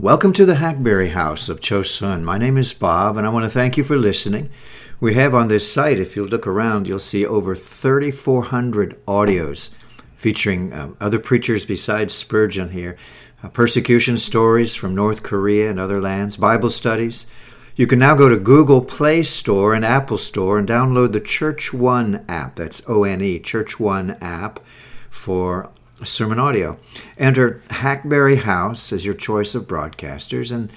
Welcome to the Hackberry House of Chosun. My name is Bob, and I want to thank you for listening. We have on this site, if you look around, you'll see over 3,400 audios featuring um, other preachers besides Spurgeon here, uh, persecution stories from North Korea and other lands, Bible studies. You can now go to Google Play Store and Apple Store and download the Church One app. That's O N E, Church One app for sermon audio. Enter Hackberry House as your choice of broadcasters, and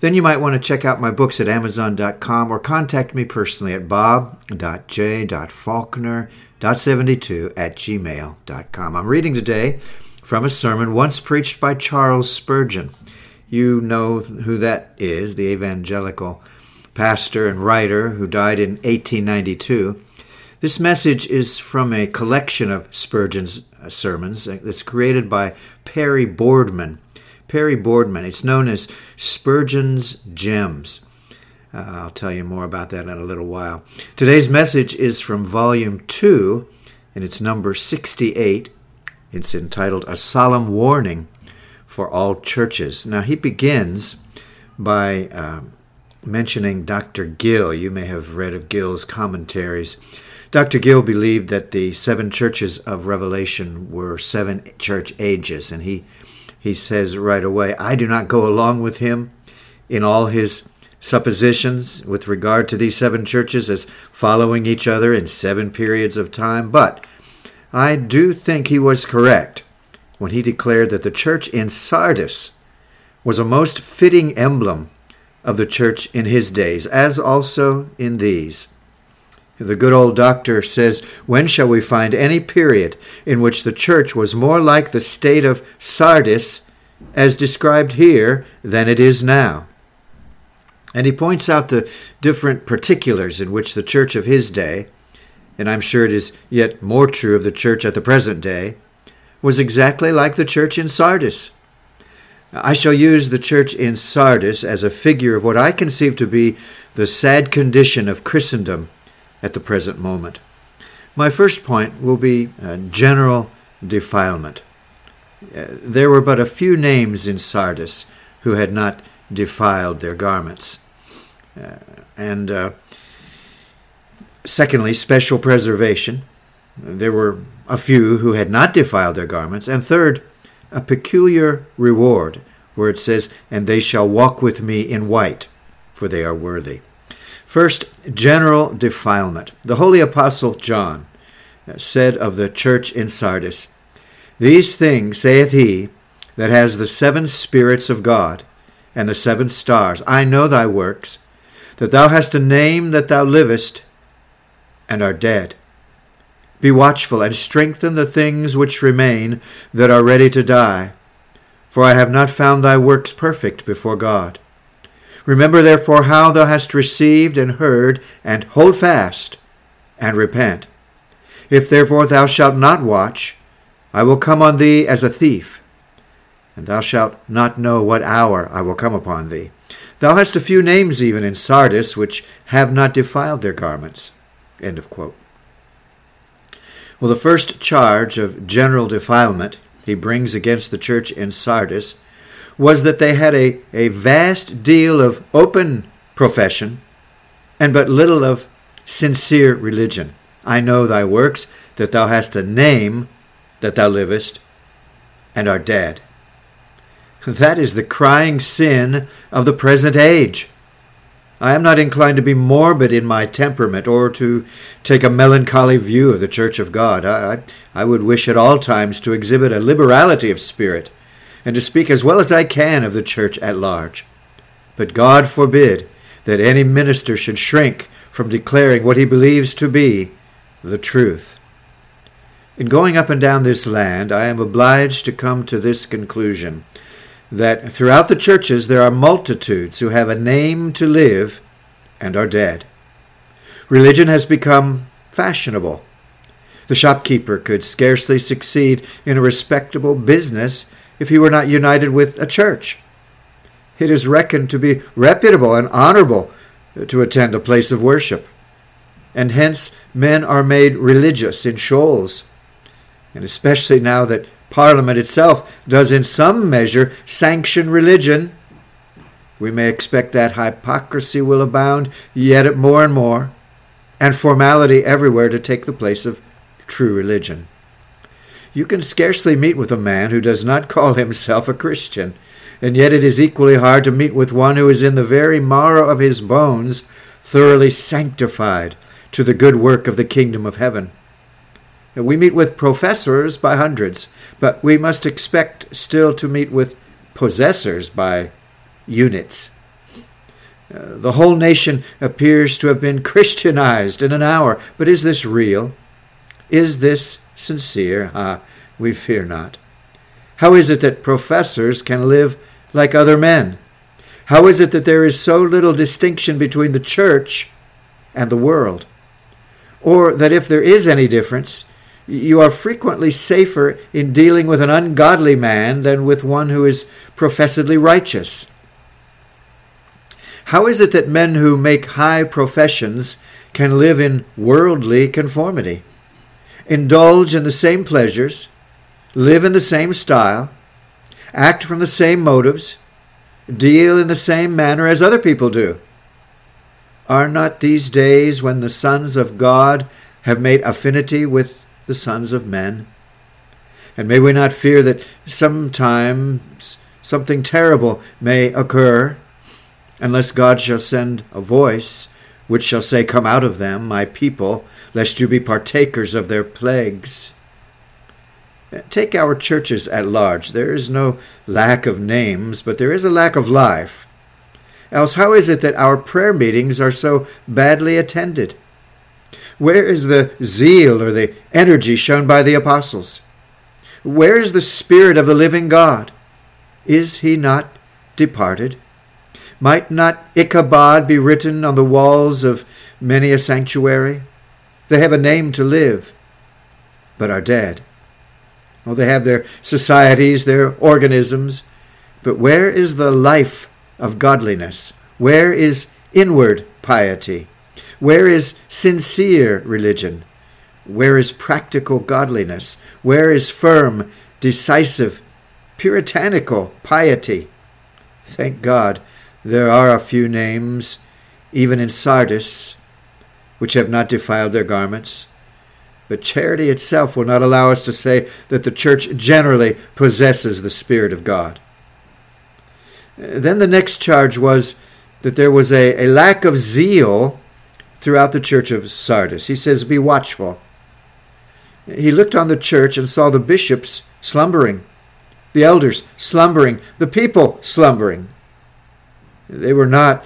then you might want to check out my books at Amazon.com or contact me personally at bob.j.faulkner.72 at gmail.com. I'm reading today from a sermon once preached by Charles Spurgeon. You know who that is, the evangelical pastor and writer who died in 1892. This message is from a collection of Spurgeon's uh, sermons that's created by Perry Boardman. Perry Boardman. It's known as Spurgeon's Gems. Uh, I'll tell you more about that in a little while. Today's message is from Volume 2, and it's number 68. It's entitled A Solemn Warning for All Churches. Now, he begins by uh, mentioning Dr. Gill. You may have read of Gill's commentaries. Dr. Gill believed that the seven churches of Revelation were seven church ages, and he he says right away, I do not go along with him in all his suppositions with regard to these seven churches as following each other in seven periods of time, but I do think he was correct when he declared that the church in Sardis was a most fitting emblem of the church in his days, as also in these. The good old doctor says, When shall we find any period in which the church was more like the state of Sardis, as described here, than it is now? And he points out the different particulars in which the church of his day, and I'm sure it is yet more true of the church at the present day, was exactly like the church in Sardis. I shall use the church in Sardis as a figure of what I conceive to be the sad condition of Christendom at the present moment. My first point will be uh, general defilement. Uh, there were but a few names in Sardis who had not defiled their garments. Uh, and uh, secondly, special preservation. There were a few who had not defiled their garments. And third, a peculiar reward, where it says, And they shall walk with me in white, for they are worthy. First, general defilement. The Holy Apostle John said of the church in Sardis, These things saith he that has the seven spirits of God and the seven stars. I know thy works, that thou hast a name that thou livest and art dead. Be watchful and strengthen the things which remain that are ready to die, for I have not found thy works perfect before God. Remember therefore how thou hast received and heard, and hold fast, and repent. If therefore thou shalt not watch, I will come on thee as a thief, and thou shalt not know what hour I will come upon thee. Thou hast a few names even in Sardis which have not defiled their garments. End of quote. Well, the first charge of general defilement he brings against the church in Sardis was that they had a, a vast deal of open profession and but little of sincere religion. I know thy works, that thou hast a name, that thou livest, and art dead. That is the crying sin of the present age. I am not inclined to be morbid in my temperament or to take a melancholy view of the Church of God. I, I, I would wish at all times to exhibit a liberality of spirit and to speak as well as I can of the church at large. But God forbid that any minister should shrink from declaring what he believes to be the truth. In going up and down this land, I am obliged to come to this conclusion that throughout the churches there are multitudes who have a name to live and are dead. Religion has become fashionable. The shopkeeper could scarcely succeed in a respectable business if he were not united with a church. It is reckoned to be reputable and honorable to attend a place of worship. And hence men are made religious in shoals. And especially now that Parliament itself does in some measure sanction religion we may expect that hypocrisy will abound yet more and more, and formality everywhere to take the place of true religion. You can scarcely meet with a man who does not call himself a Christian, and yet it is equally hard to meet with one who is in the very marrow of his bones thoroughly sanctified to the good work of the kingdom of heaven. We meet with professors by hundreds, but we must expect still to meet with possessors by units. Uh, the whole nation appears to have been Christianized in an hour, but is this real? Is this sincere? Ah, we fear not. How is it that professors can live like other men? How is it that there is so little distinction between the church and the world? Or that if there is any difference, you are frequently safer in dealing with an ungodly man than with one who is professedly righteous? How is it that men who make high professions can live in worldly conformity? Indulge in the same pleasures, live in the same style, act from the same motives, deal in the same manner as other people do. Are not these days when the sons of God have made affinity with the sons of men? And may we not fear that sometimes something terrible may occur, unless God shall send a voice which shall say, Come out of them, my people, lest you be partakers of their plagues. Take our churches at large. There is no lack of names, but there is a lack of life. Else, how is it that our prayer meetings are so badly attended? Where is the zeal or the energy shown by the apostles? Where is the Spirit of the living God? Is he not departed? Might not Ichabod be written on the walls of many a sanctuary? They have a name to live, but are dead. Well, they have their societies, their organisms, but where is the life of godliness? Where is inward piety? Where is sincere religion? Where is practical godliness? Where is firm, decisive, puritanical piety? Thank God there are a few names, even in Sardis, which have not defiled their garments. But charity itself will not allow us to say that the church generally possesses the Spirit of God. Then the next charge was that there was a, a lack of zeal throughout the church of Sardis. He says, Be watchful. He looked on the church and saw the bishops slumbering, the elders slumbering, the people slumbering. They were not,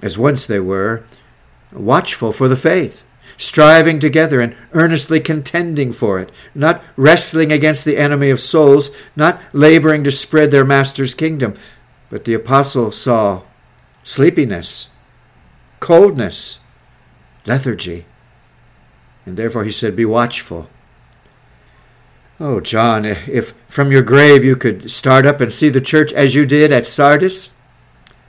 as once they were, watchful for the faith, striving together and earnestly contending for it, not wrestling against the enemy of souls, not laboring to spread their master's kingdom. But the apostle saw sleepiness, coldness, lethargy. And therefore he said, Be watchful. Oh, John, if from your grave you could start up and see the church as you did at Sardis,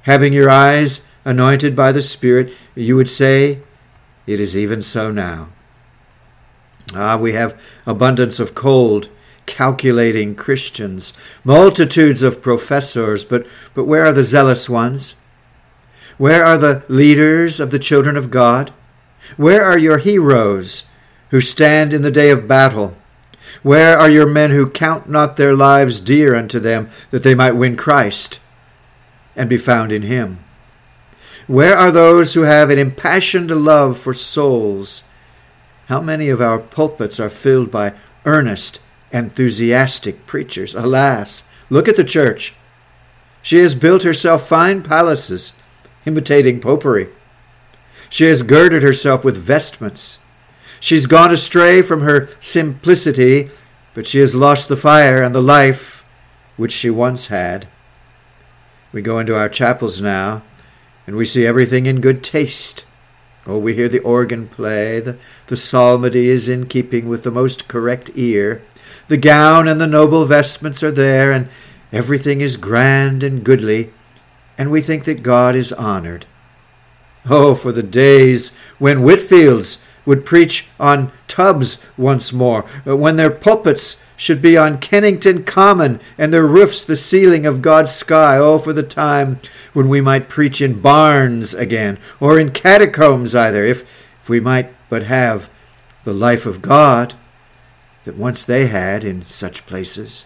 having your eyes anointed by the Spirit, you would say, It is even so now. Ah, we have abundance of cold, calculating Christians, multitudes of professors, but, but where are the zealous ones? Where are the leaders of the children of God? Where are your heroes who stand in the day of battle? Where are your men who count not their lives dear unto them that they might win Christ and be found in him? Where are those who have an impassioned love for souls? How many of our pulpits are filled by earnest, enthusiastic preachers? Alas, look at the church. She has built herself fine palaces, imitating popery. She has girded herself with vestments. She's gone astray from her simplicity, but she has lost the fire and the life which she once had. We go into our chapels now and we see everything in good taste. Oh, we hear the organ play, the, the psalmody is in keeping with the most correct ear, the gown and the noble vestments are there, and everything is grand and goodly, and we think that God is honored. Oh, for the days when Whitefields would preach on tubs once more, uh, when their pulpits should be on Kennington Common and their roofs the ceiling of God's sky. Oh, for the time when we might preach in barns again, or in catacombs either, if, if we might but have the life of God that once they had in such places.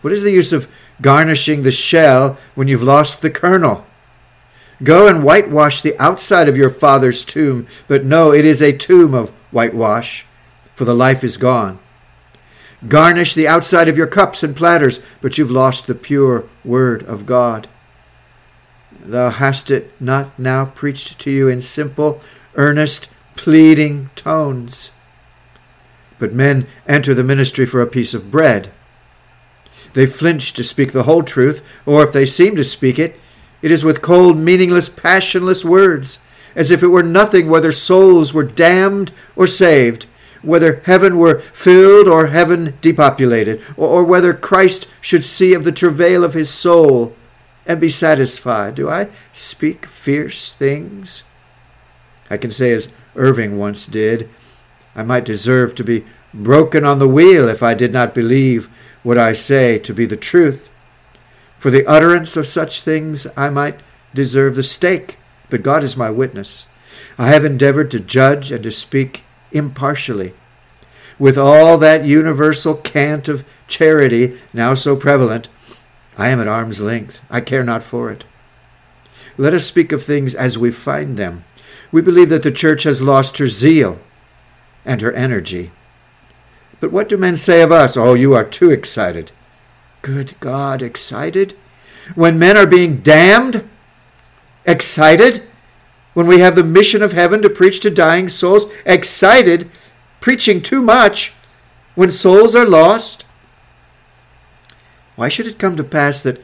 What is the use of garnishing the shell when you've lost the kernel? Go and whitewash the outside of your father's tomb, but no, it is a tomb of whitewash, for the life is gone. Garnish the outside of your cups and platters, but you've lost the pure word of God. Thou hast it not now preached to you in simple, earnest, pleading tones. But men enter the ministry for a piece of bread. They flinch to speak the whole truth, or if they seem to speak it, it is with cold, meaningless, passionless words, as if it were nothing whether souls were damned or saved, whether heaven were filled or heaven depopulated, or, or whether Christ should see of the travail of his soul and be satisfied. Do I speak fierce things? I can say as Irving once did, I might deserve to be broken on the wheel if I did not believe what I say to be the truth. For the utterance of such things I might deserve the stake, but God is my witness. I have endeavored to judge and to speak impartially. With all that universal cant of charity now so prevalent, I am at arm's length. I care not for it. Let us speak of things as we find them. We believe that the church has lost her zeal and her energy. But what do men say of us? Oh, you are too excited. Good God, excited? When men are being damned? Excited? When we have the mission of heaven to preach to dying souls? Excited? Preaching too much? When souls are lost? Why should it come to pass that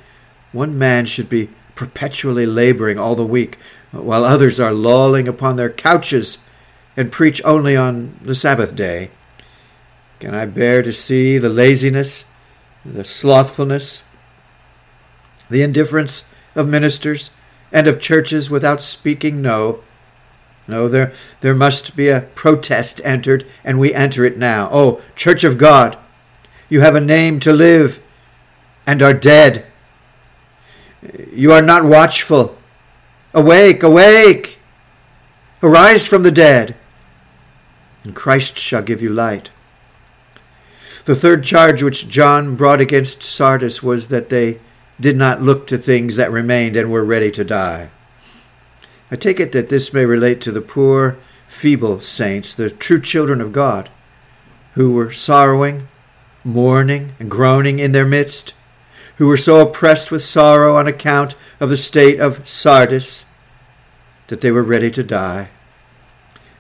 one man should be perpetually laboring all the week, while others are lolling upon their couches and preach only on the Sabbath day? Can I bear to see the laziness the slothfulness, the indifference of ministers and of churches without speaking no. No, there, there must be a protest entered, and we enter it now. Oh, Church of God, you have a name to live and are dead. You are not watchful. Awake, awake! Arise from the dead, and Christ shall give you light. The third charge which John brought against Sardis was that they did not look to things that remained and were ready to die. I take it that this may relate to the poor, feeble saints, the true children of God, who were sorrowing, mourning, and groaning in their midst, who were so oppressed with sorrow on account of the state of Sardis that they were ready to die.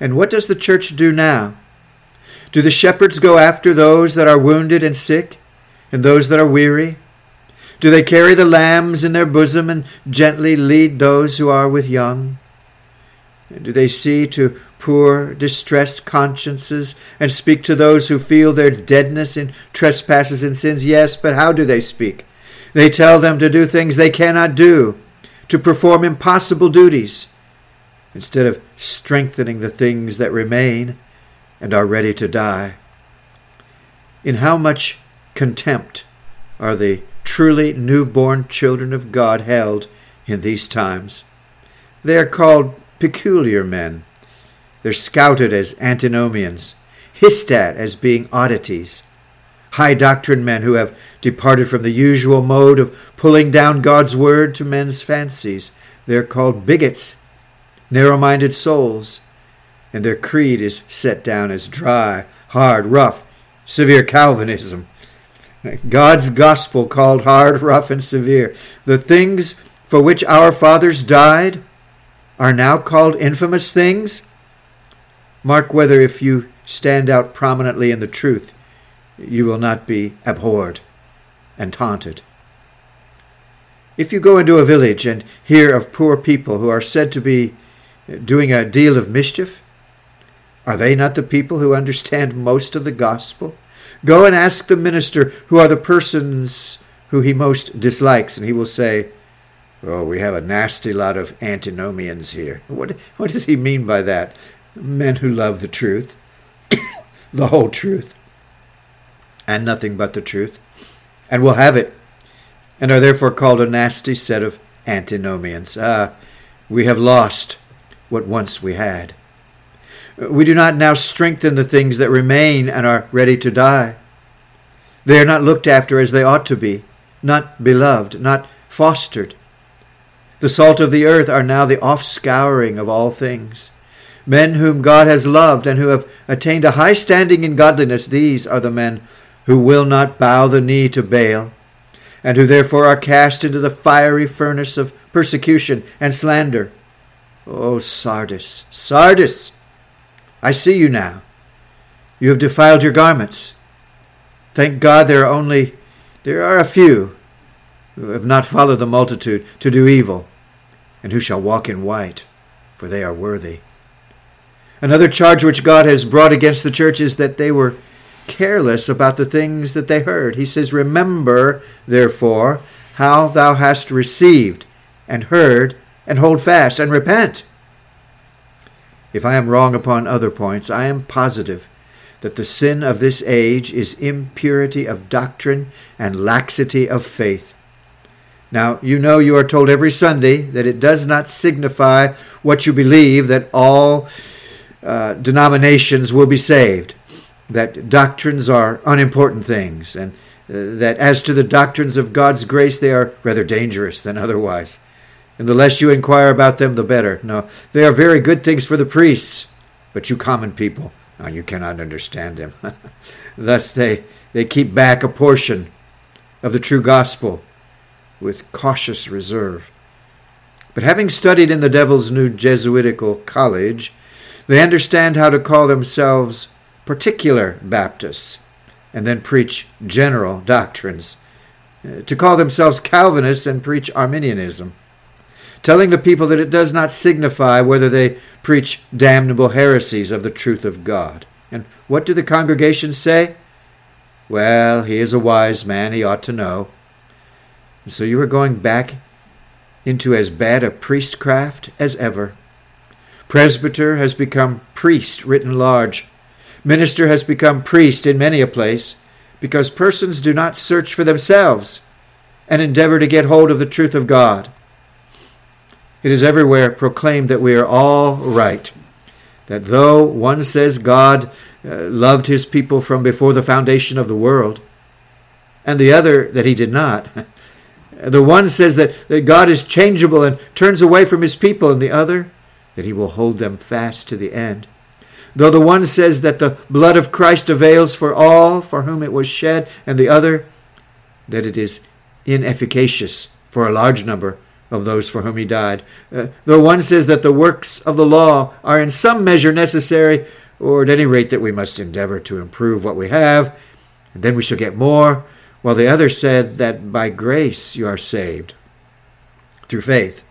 And what does the church do now? Do the shepherds go after those that are wounded and sick, and those that are weary? Do they carry the lambs in their bosom and gently lead those who are with young? And do they see to poor, distressed consciences and speak to those who feel their deadness in trespasses and sins? Yes, but how do they speak? They tell them to do things they cannot do, to perform impossible duties, instead of strengthening the things that remain and are ready to die. In how much contempt are the truly newborn children of God held in these times? They are called peculiar men. They're scouted as antinomians, hissed at as being oddities, high doctrine men who have departed from the usual mode of pulling down God's word to men's fancies. They're called bigots, narrow minded souls, and their creed is set down as dry, hard, rough, severe Calvinism. God's gospel called hard, rough, and severe. The things for which our fathers died are now called infamous things. Mark whether if you stand out prominently in the truth, you will not be abhorred and taunted. If you go into a village and hear of poor people who are said to be doing a deal of mischief, are they not the people who understand most of the gospel? Go and ask the minister who are the persons who he most dislikes, and he will say, Oh, we have a nasty lot of antinomians here. What, what does he mean by that? Men who love the truth, the whole truth. and nothing but the truth, and will have it, and are therefore called a nasty set of antinomians. Ah, we have lost what once we had. We do not now strengthen the things that remain and are ready to die. They are not looked after as they ought to be, not beloved, not fostered. The salt of the earth are now the offscouring of all things. Men whom God has loved and who have attained a high standing in godliness, these are the men who will not bow the knee to Baal, and who therefore are cast into the fiery furnace of persecution and slander. O oh, Sardis, Sardis, I see you now. You have defiled your garments. Thank God there are only there are a few who have not followed the multitude to do evil, and who shall walk in white, for they are worthy. Another charge which God has brought against the church is that they were careless about the things that they heard. He says, Remember, therefore, how thou hast received and heard, and hold fast and repent. If I am wrong upon other points, I am positive that the sin of this age is impurity of doctrine and laxity of faith. Now, you know you are told every Sunday that it does not signify what you believe that all uh, denominations will be saved, that doctrines are unimportant things, and uh, that as to the doctrines of God's grace, they are rather dangerous than otherwise. And the less you inquire about them, the better. No, they are very good things for the priests, but you common people, oh, you cannot understand them. Thus, they, they keep back a portion of the true gospel with cautious reserve. But having studied in the devil's new Jesuitical college, they understand how to call themselves particular Baptists and then preach general doctrines, uh, to call themselves Calvinists and preach Arminianism, telling the people that it does not signify whether they preach damnable heresies of the truth of God. And what do the congregations say? Well, he is a wise man, he ought to know. And so you are going back into as bad a priestcraft as ever. Presbyter has become priest written large. Minister has become priest in many a place because persons do not search for themselves and endeavor to get hold of the truth of God. It is everywhere proclaimed that we are all right, that though one says God uh, loved his people from before the foundation of the world, and the other that he did not, the one says that, that God is changeable and turns away from his people, and the other that he will hold them fast to the end. Though the one says that the blood of Christ avails for all for whom it was shed, and the other that it is inefficacious for a large number of those for whom he died. Uh, though one says that the works of the law are in some measure necessary, or at any rate that we must endeavor to improve what we have, and then we shall get more, while the other said that by grace you are saved through faith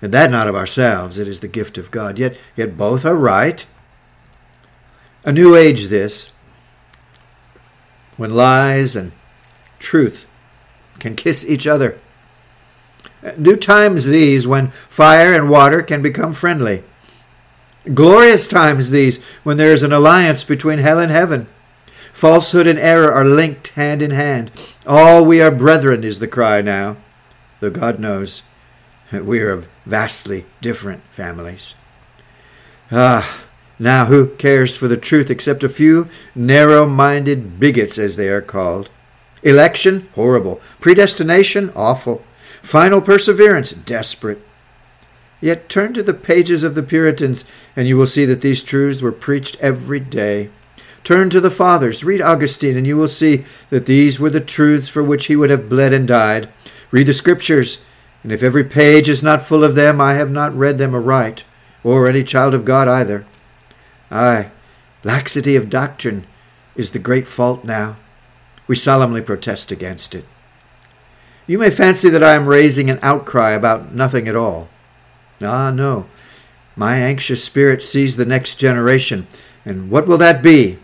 and that not of ourselves, it is the gift of God. Yet, yet both are right. A new age, this, when lies and truth can kiss each other. New times these, when fire and water can become friendly. Glorious times these, when there is an alliance between hell and heaven. Falsehood and error are linked hand in hand. All we are brethren is the cry now, though God knows we are of vastly different families. Ah, now who cares for the truth except a few narrow minded bigots, as they are called? Election? Horrible. Predestination? Awful. Final perseverance? Desperate. Yet turn to the pages of the Puritans, and you will see that these truths were preached every day. Turn to the Fathers, read Augustine, and you will see that these were the truths for which he would have bled and died. Read the Scriptures, and if every page is not full of them, I have not read them aright, or any child of God either. Ay, laxity of doctrine is the great fault now. We solemnly protest against it. You may fancy that I am raising an outcry about nothing at all. Ah, no. My anxious spirit sees the next generation, and what will that be?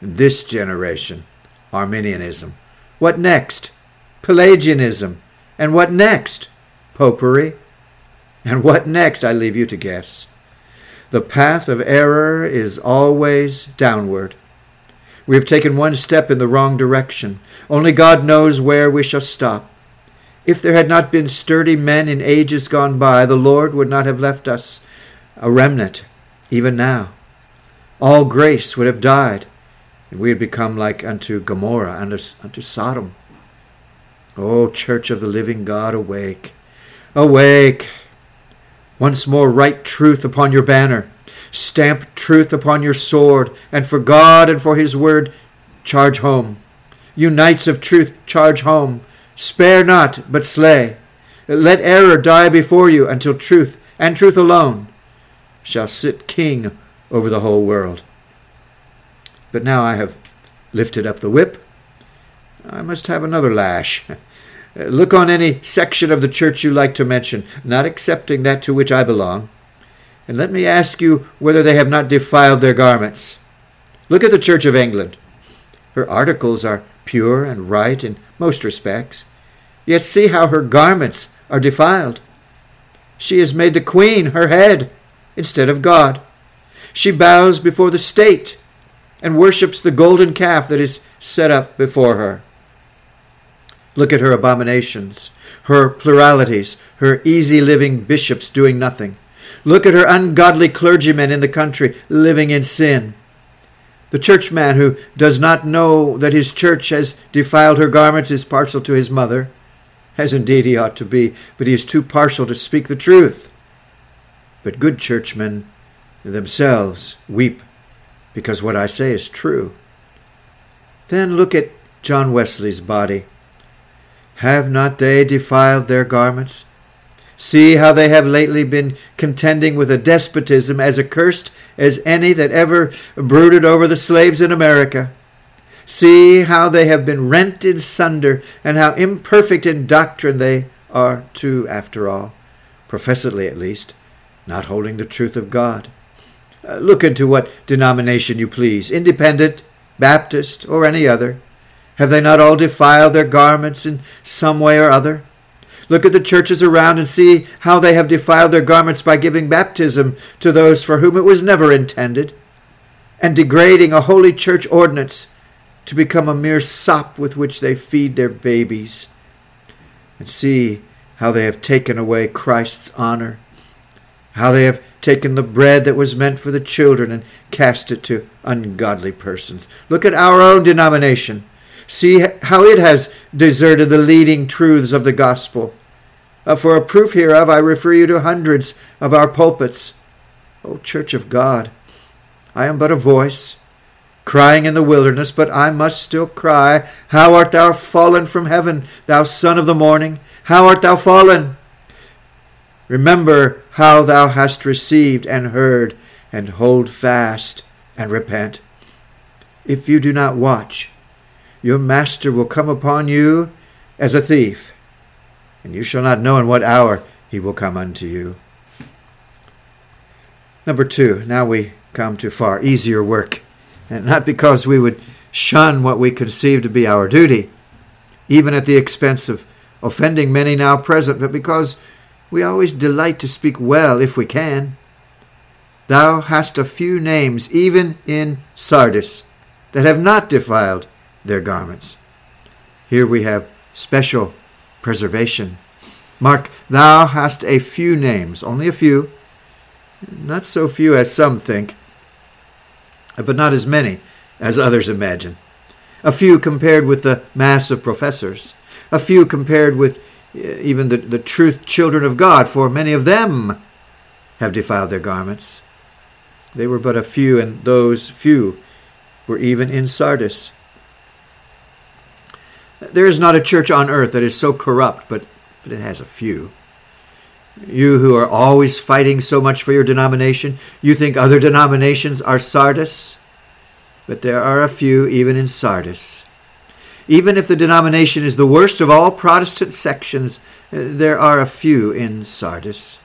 This generation, Arminianism. What next? Pelagianism. And what next? Popery. And what next? I leave you to guess. The path of error is always downward. We have taken one step in the wrong direction. Only God knows where we shall stop. If there had not been sturdy men in ages gone by, the Lord would not have left us a remnant, even now. All grace would have died, and we had become like unto Gomorrah and unto Sodom. O Church of the living God, awake, awake! Once more write truth upon your banner, stamp truth upon your sword, and for God and for his word charge home. You knights of truth, charge home. Spare not, but slay. Let error die before you until truth, and truth alone, shall sit king over the whole world. But now I have lifted up the whip. I must have another lash. Look on any section of the church you like to mention, not excepting that to which I belong, and let me ask you whether they have not defiled their garments. Look at the Church of England. Her articles are pure and right in most respects, yet see how her garments are defiled. She has made the Queen her head instead of God. She bows before the state and worships the golden calf that is set up before her. Look at her abominations, her pluralities, her easy living bishops doing nothing. Look at her ungodly clergymen in the country living in sin. The churchman who does not know that his church has defiled her garments is partial to his mother, as indeed he ought to be, but he is too partial to speak the truth. But good churchmen themselves weep because what I say is true. Then look at John Wesley's body. Have not they defiled their garments? See how they have lately been contending with a despotism as accursed as any that ever brooded over the slaves in America. See how they have been rent in sunder, and how imperfect in doctrine they are, too, after all, professedly at least, not holding the truth of God. Uh, look into what denomination you please, Independent, Baptist, or any other. Have they not all defiled their garments in some way or other? Look at the churches around and see how they have defiled their garments by giving baptism to those for whom it was never intended, and degrading a holy church ordinance to become a mere sop with which they feed their babies. And see how they have taken away Christ's honor, how they have taken the bread that was meant for the children and cast it to ungodly persons. Look at our own denomination. See how it has deserted the leading truths of the gospel. Uh, for a proof hereof, I refer you to hundreds of our pulpits. O Church of God, I am but a voice, crying in the wilderness, but I must still cry, How art thou fallen from heaven, thou Son of the morning? How art thou fallen? Remember how thou hast received and heard, and hold fast and repent. If you do not watch, your master will come upon you as a thief, and you shall not know in what hour he will come unto you. Number two, now we come to far easier work, and not because we would shun what we conceive to be our duty, even at the expense of offending many now present, but because we always delight to speak well if we can. Thou hast a few names, even in Sardis, that have not defiled their garments. Here we have special preservation. Mark, thou hast a few names, only a few, not so few as some think, but not as many as others imagine. A few compared with the mass of professors, a few compared with eh, even the, the truth children of God, for many of them have defiled their garments. They were but a few, and those few were even in Sardis. There is not a church on earth that is so corrupt, but, but it has a few. You who are always fighting so much for your denomination, you think other denominations are Sardis? But there are a few even in Sardis even if the denomination is the worst of all Protestant sections, uh, there are a few in Sardis.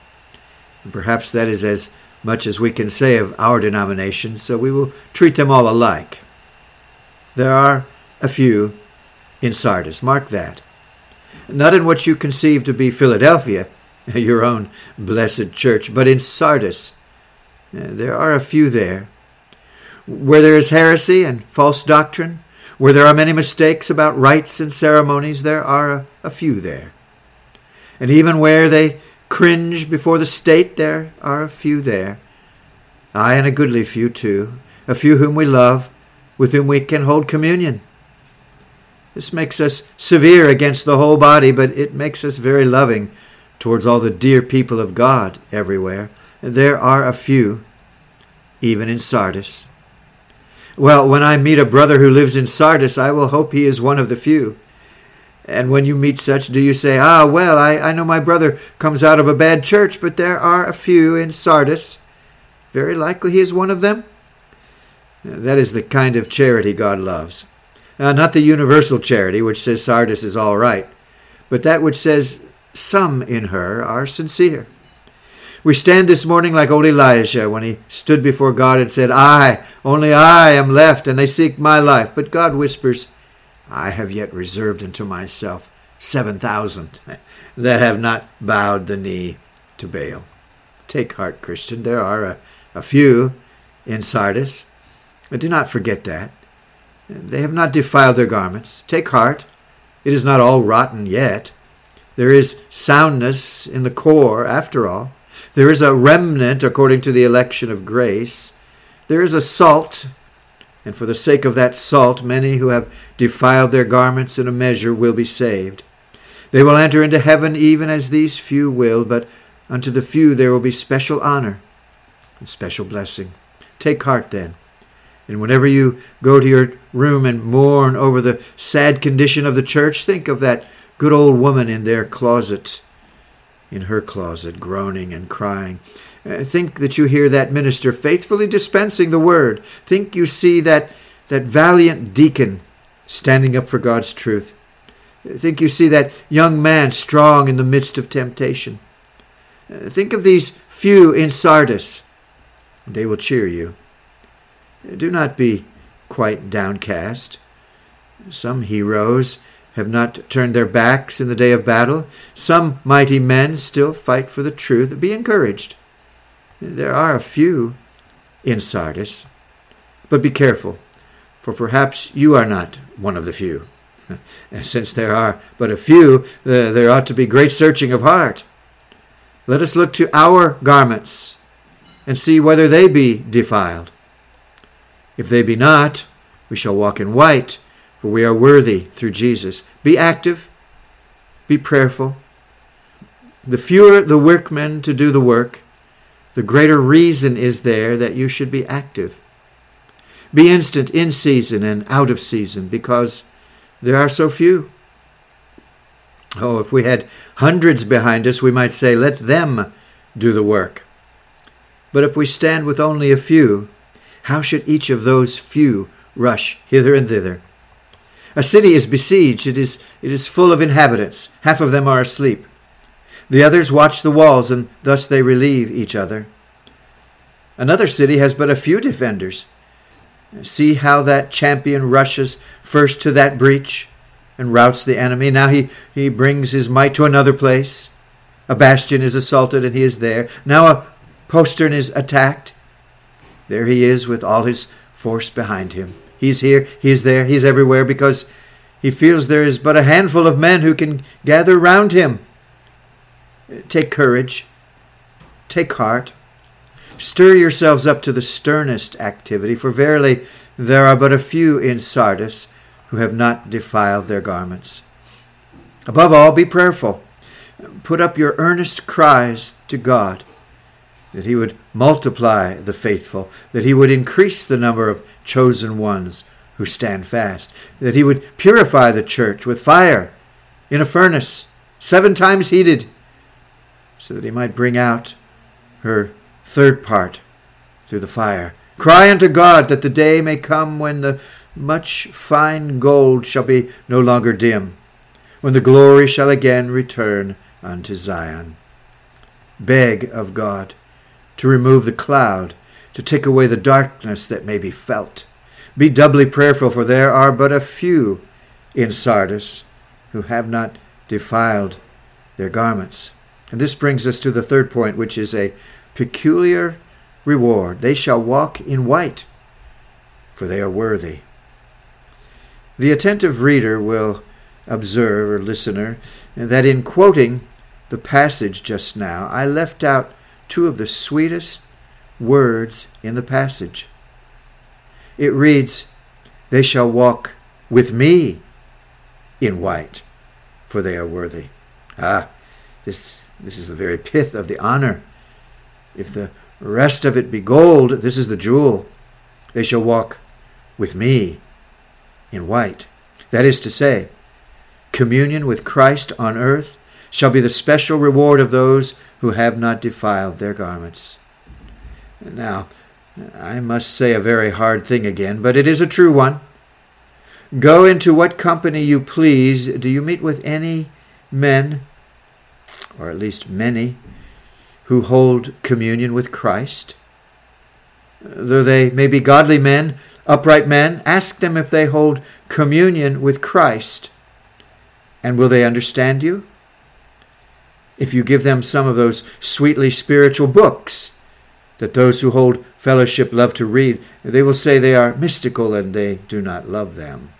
Perhaps that is as much as we can say of our denomination, so we will treat them all alike. There are a few in Sardis. Mark that. Not in what you conceive to be Philadelphia, your own blessed church, but in Sardis. Uh, there are a few there. where there is heresy and false doctrine, where there are many mistakes about rites and ceremonies, there are a, a few there. And even where they cringe before the state, there are a few there. Ay, and a goodly few too, a few whom we love, with whom we can hold communion. This makes us severe against the whole body, but it makes us very loving towards all the dear people of God everywhere. There are a few, even in Sardis. Well, when I meet a brother who lives in Sardis, I will hope he is one of the few. And when you meet such, do you say, Ah, well, I, I know my brother comes out of a bad church, but there are a few in Sardis. Very likely he is one of them. That is the kind of charity God loves. Now, not the universal charity, which says Sardis is all right, but that which says some in her are sincere. We stand this morning like old Elijah when he stood before God and said, I, only I am left, and they seek my life. But God whispers, I have yet reserved unto myself seven thousand that have not bowed the knee to Baal. Take heart, Christian. There are a, a few in Sardis. But do not forget that. They have not defiled their garments. Take heart. It is not all rotten yet. There is soundness in the core, after all. There is a remnant according to the election of grace. There is a salt, and for the sake of that salt, many who have defiled their garments in a measure will be saved. They will enter into heaven even as these few will, but unto the few there will be special honor and special blessing. Take heart then. And whenever you go to your room and mourn over the sad condition of the church, think of that good old woman in their closet in her closet, groaning and crying. Uh, think that you hear that minister faithfully dispensing the word. Think you see that, that valiant deacon standing up for God's truth. Think you see that young man strong in the midst of temptation. Uh, think of these few in Sardis. They will cheer you. Do not be quite downcast. Some heroes have not turned their backs in the day of battle. Some mighty men still fight for the truth. Be encouraged. There are a few in Sardis, but be careful, for perhaps you are not one of the few. Since there are but a few, uh, there ought to be great searching of heart. Let us look to our garments and see whether they be defiled. If they be not, we shall walk in white for we are worthy through Jesus. Be active, be prayerful. The fewer the workmen to do the work, the greater reason is there that you should be active. Be instant in season and out of season because there are so few. Oh, if we had hundreds behind us, we might say, let them do the work. But if we stand with only a few, how should each of those few rush hither and thither? A city is besieged, it is, it is full of inhabitants. Half of them are asleep. The others watch the walls, and thus they relieve each other. Another city has but a few defenders. See how that champion rushes first to that breach and routs the enemy. Now he, he brings his might to another place. A bastion is assaulted, and he is there. Now a postern is attacked. There he is with all his force behind him. He's here, he's there, he's everywhere because he feels there is but a handful of men who can gather round him. Take courage, take heart, stir yourselves up to the sternest activity, for verily there are but a few in Sardis who have not defiled their garments. Above all, be prayerful. Put up your earnest cries to God that he would multiply the faithful, that he would increase the number of chosen ones who stand fast, that he would purify the church with fire in a furnace seven times heated, so that he might bring out her third part through the fire. Cry unto God that the day may come when the much fine gold shall be no longer dim, when the glory shall again return unto Zion. Beg of God to remove the cloud, to take away the darkness that may be felt. Be doubly prayerful, for there are but a few in Sardis who have not defiled their garments. And this brings us to the third point, which is a peculiar reward. They shall walk in white. for they are worthy. The attentive reader will observe, or listener, that in quoting the passage just now, I left out two of the sweetest words in the passage. It reads, They shall walk with me in white, for they are worthy. Ah, this, this is the very pith of the honor. If the rest of it be gold, this is the jewel. They shall walk with me in white. That is to say, communion with Christ on earth shall be the special reward of those who have not defiled their garments. Now, I must say a very hard thing again, but it is a true one. Go into what company you please. Do you meet with any men, or at least many, who hold communion with Christ? Though they may be godly men, upright men, ask them if they hold communion with Christ. And will they understand you? If you give them some of those sweetly spiritual books that those who hold fellowship love to read, they will say they are mystical and they do not love them.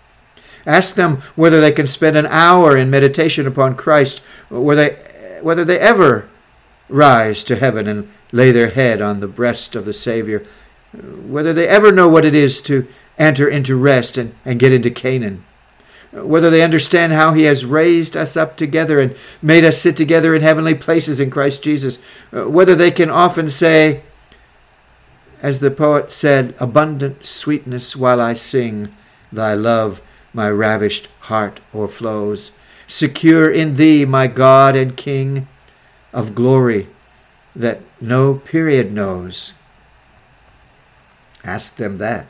Ask them whether they can spend an hour in meditation upon Christ, whether they, whether they ever rise to heaven and lay their head on the breast of the Savior, whether they ever know what it is to enter into rest and, and get into Canaan, whether they understand how He has raised us up together and made us sit together in heavenly places in Christ Jesus, uh, whether they can often say, as the poet said, abundant sweetness while I sing, thy love my ravished heart o'erflows. Secure in thee, my God and King, of glory that no period knows. Ask them that,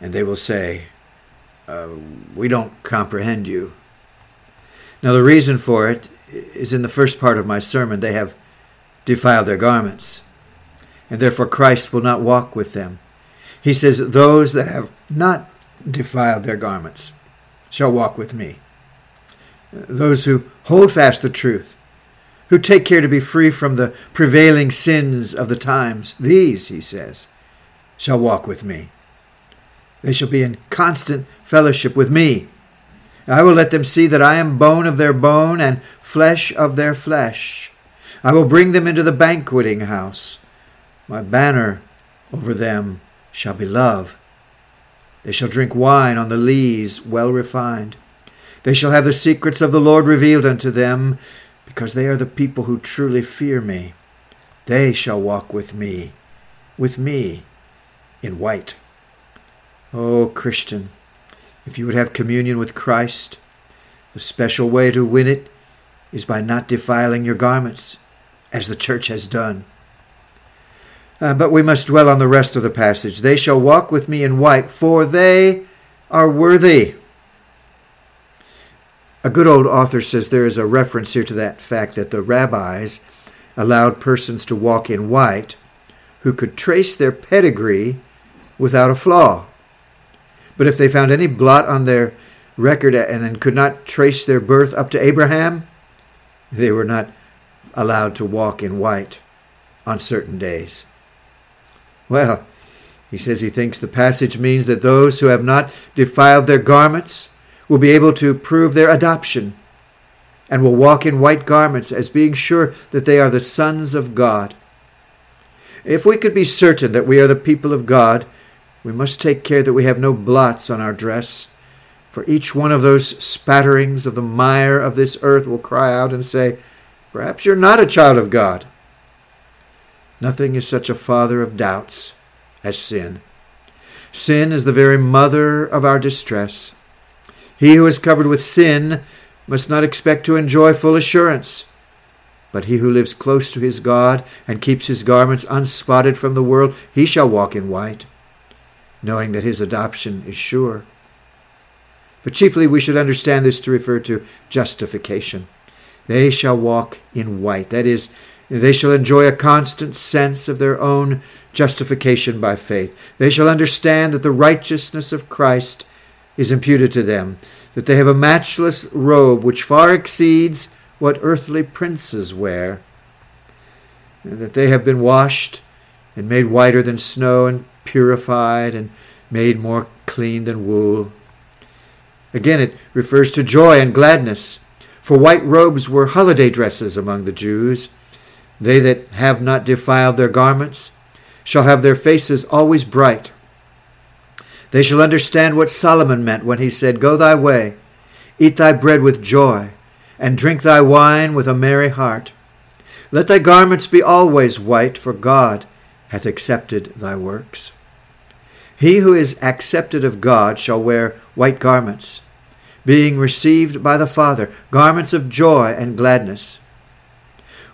and they will say, uh, We don't comprehend you. Now, the reason for it is in the first part of my sermon. They have defiled their garments and therefore Christ will not walk with them. He says, Those that have not defiled their garments shall walk with me. Those who hold fast the truth, who take care to be free from the prevailing sins of the times, these, he says, shall walk with me. They shall be in constant fellowship with me. I will let them see that I am bone of their bone and flesh of their flesh. I will bring them into the banqueting house. My banner over them shall be love. They shall drink wine on the lees well refined. They shall have the secrets of the Lord revealed unto them, because they are the people who truly fear me. They shall walk with me, with me, in white. Oh, Christian, if you would have communion with Christ, the special way to win it is by not defiling your garments, as the church has done. Uh, but we must dwell on the rest of the passage. They shall walk with me in white, for they are worthy. A good old author says there is a reference here to that fact that the rabbis allowed persons to walk in white who could trace their pedigree without a flaw. But if they found any blot on their record and could not trace their birth up to Abraham, they were not allowed to walk in white on certain days. Well, he says he thinks the passage means that those who have not defiled their garments will be able to prove their adoption and will walk in white garments as being sure that they are the sons of God. If we could be certain that we are the people of God, we must take care that we have no blots on our dress. For each one of those spatterings of the mire of this earth will cry out and say, Perhaps you're not a child of God. Nothing is such a father of doubts as sin. Sin is the very mother of our distress. He who is covered with sin must not expect to enjoy full assurance. But he who lives close to his God and keeps his garments unspotted from the world, he shall walk in white, knowing that his adoption is sure. But chiefly we should understand this to refer to justification. They shall walk in white. That is, they shall enjoy a constant sense of their own justification by faith. They shall understand that the righteousness of Christ is imputed to them, that they have a matchless robe which far exceeds what earthly princes wear, and that they have been washed and made whiter than snow and purified and made more clean than wool. Again, it refers to joy and gladness. For white robes were holiday dresses among the Jews. They that have not defiled their garments shall have their faces always bright. They shall understand what Solomon meant when he said, Go thy way, eat thy bread with joy, and drink thy wine with a merry heart. Let thy garments be always white, for God hath accepted thy works. He who is accepted of God shall wear white garments, being received by the Father, garments of joy and gladness.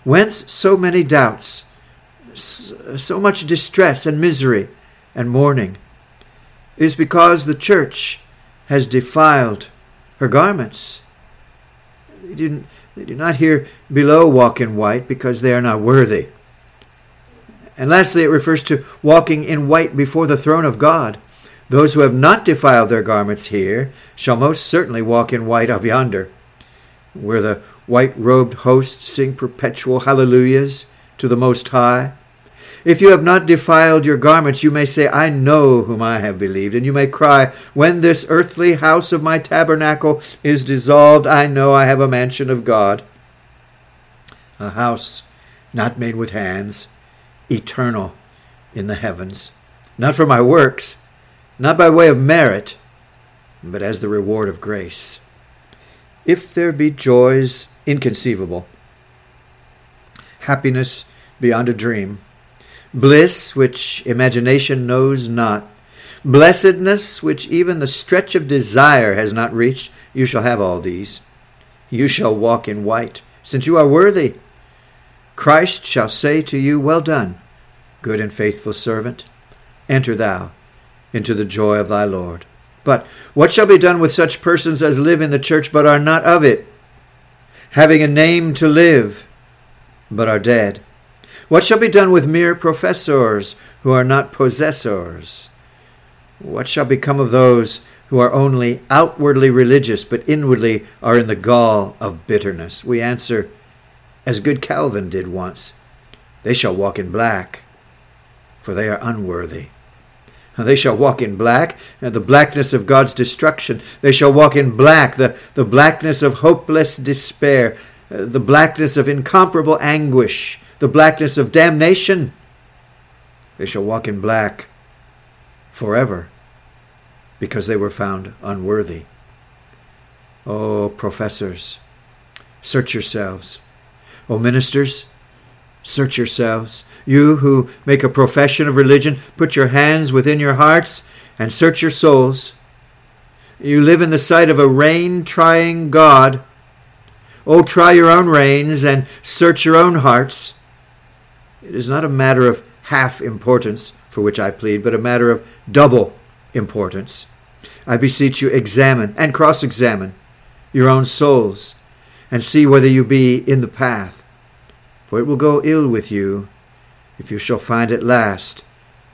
Whence so many doubts, so much distress and misery and mourning? It is because the church has defiled her garments. They do, they do not here below walk in white because they are not worthy. And lastly, it refers to walking in white before the throne of God. Those who have not defiled their garments here shall most certainly walk in white up yonder, where the white robed hosts sing perpetual hallelujahs to the Most High. If you have not defiled your garments, you may say, I know whom I have believed. And you may cry, When this earthly house of my tabernacle is dissolved, I know I have a mansion of God, a house not made with hands, eternal in the heavens, not for my works, not by way of merit, but as the reward of grace. If there be joys inconceivable, happiness beyond a dream, bliss which imagination knows not, blessedness which even the stretch of desire has not reached, you shall have all these. You shall walk in white, since you are worthy. Christ shall say to you, Well done, good and faithful servant. Enter thou into the joy of thy Lord. But what shall be done with such persons as live in the church but are not of it, having a name to live, but are dead? What shall be done with mere professors who are not possessors? What shall become of those who are only outwardly religious, but inwardly are in the gall of bitterness? We answer, as good Calvin did once, they shall walk in black, for they are unworthy. They shall walk in black, uh, the blackness of God's destruction. They shall walk in black, the, the blackness of hopeless despair, uh, the blackness of incomparable anguish, the blackness of damnation. They shall walk in black forever because they were found unworthy. Oh, professors, search yourselves. Oh, ministers, search yourselves. You who make a profession of religion, put your hands within your hearts and search your souls. You live in the sight of a rein trying God. Oh, try your own reins and search your own hearts. It is not a matter of half importance for which I plead, but a matter of double importance. I beseech you, examine and cross examine your own souls, and see whether you be in the path. For it will go ill with you if you shall find at last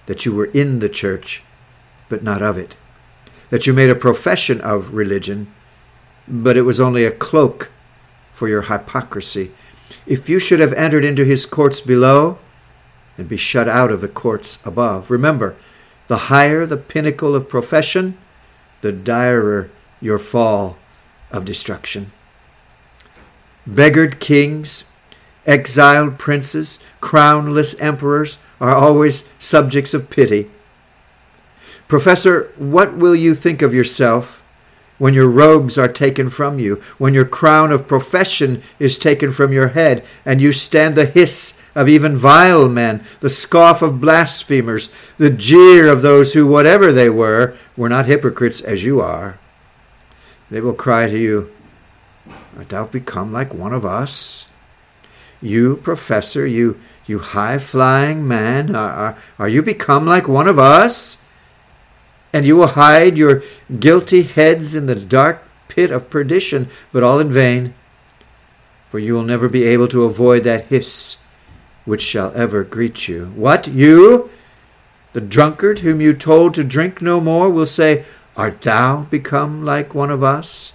that you were in the church, but not of it, that you made a profession of religion, but it was only a cloak for your hypocrisy if you should have entered into his courts below and be shut out of the courts above. Remember, the higher the pinnacle of profession, the direr your fall of destruction. Beggared kings, exiled princes, crownless emperors are always subjects of pity. Professor, what will you think of yourself when your robes are taken from you, when your crown of profession is taken from your head, and you stand the hiss of even vile men, the scoff of blasphemers, the jeer of those who, whatever they were, were not hypocrites as you are. They will cry to you, Art thou become like one of us? You, professor, you, you high flying man, are, are, are you become like one of us? and you will hide your guilty heads in the dark pit of perdition, but all in vain, for you will never be able to avoid that hiss which shall ever greet you. What, you? The drunkard whom you told to drink no more will say, Art thou become like one of us?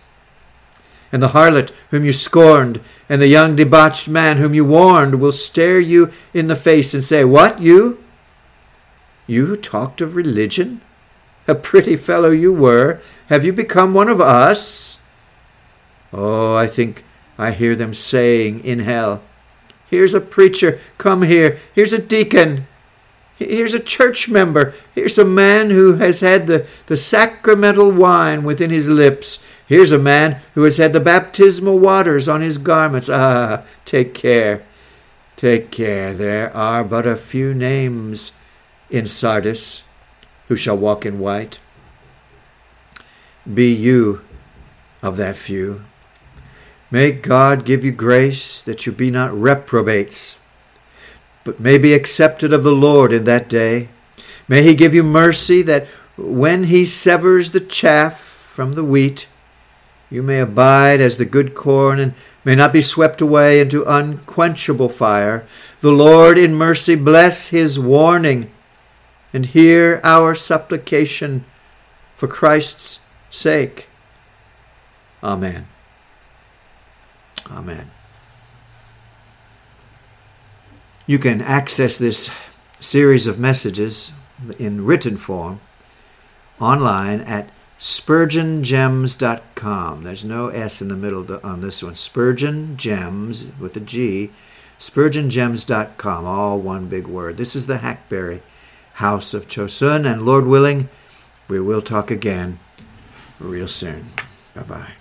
And the harlot whom you scorned, and the young debauched man whom you warned, will stare you in the face and say, What, you? You talked of religion? A pretty fellow you were. Have you become one of us? Oh, I think I hear them saying in hell, Here's a preacher, come here. Here's a deacon. Here's a church member. Here's a man who has had the, the sacramental wine within his lips. Here's a man who has had the baptismal waters on his garments. Ah, take care. Take care. There are but a few names in Sardis who shall walk in white. Be you of that few. May God give you grace that you be not reprobates, but may be accepted of the Lord in that day. May he give you mercy that when he severs the chaff from the wheat, you may abide as the good corn and may not be swept away into unquenchable fire. The Lord in mercy bless his warning and hear our supplication for Christ's sake. Amen. Amen. You can access this series of messages in written form online at spurgeongems.com. There's no S in the middle on this one. Spurgeon Gems with a G. Spurgeongems.com, all one big word. This is the Hackberry House of Chosun, and Lord willing, we will talk again real soon. Bye bye.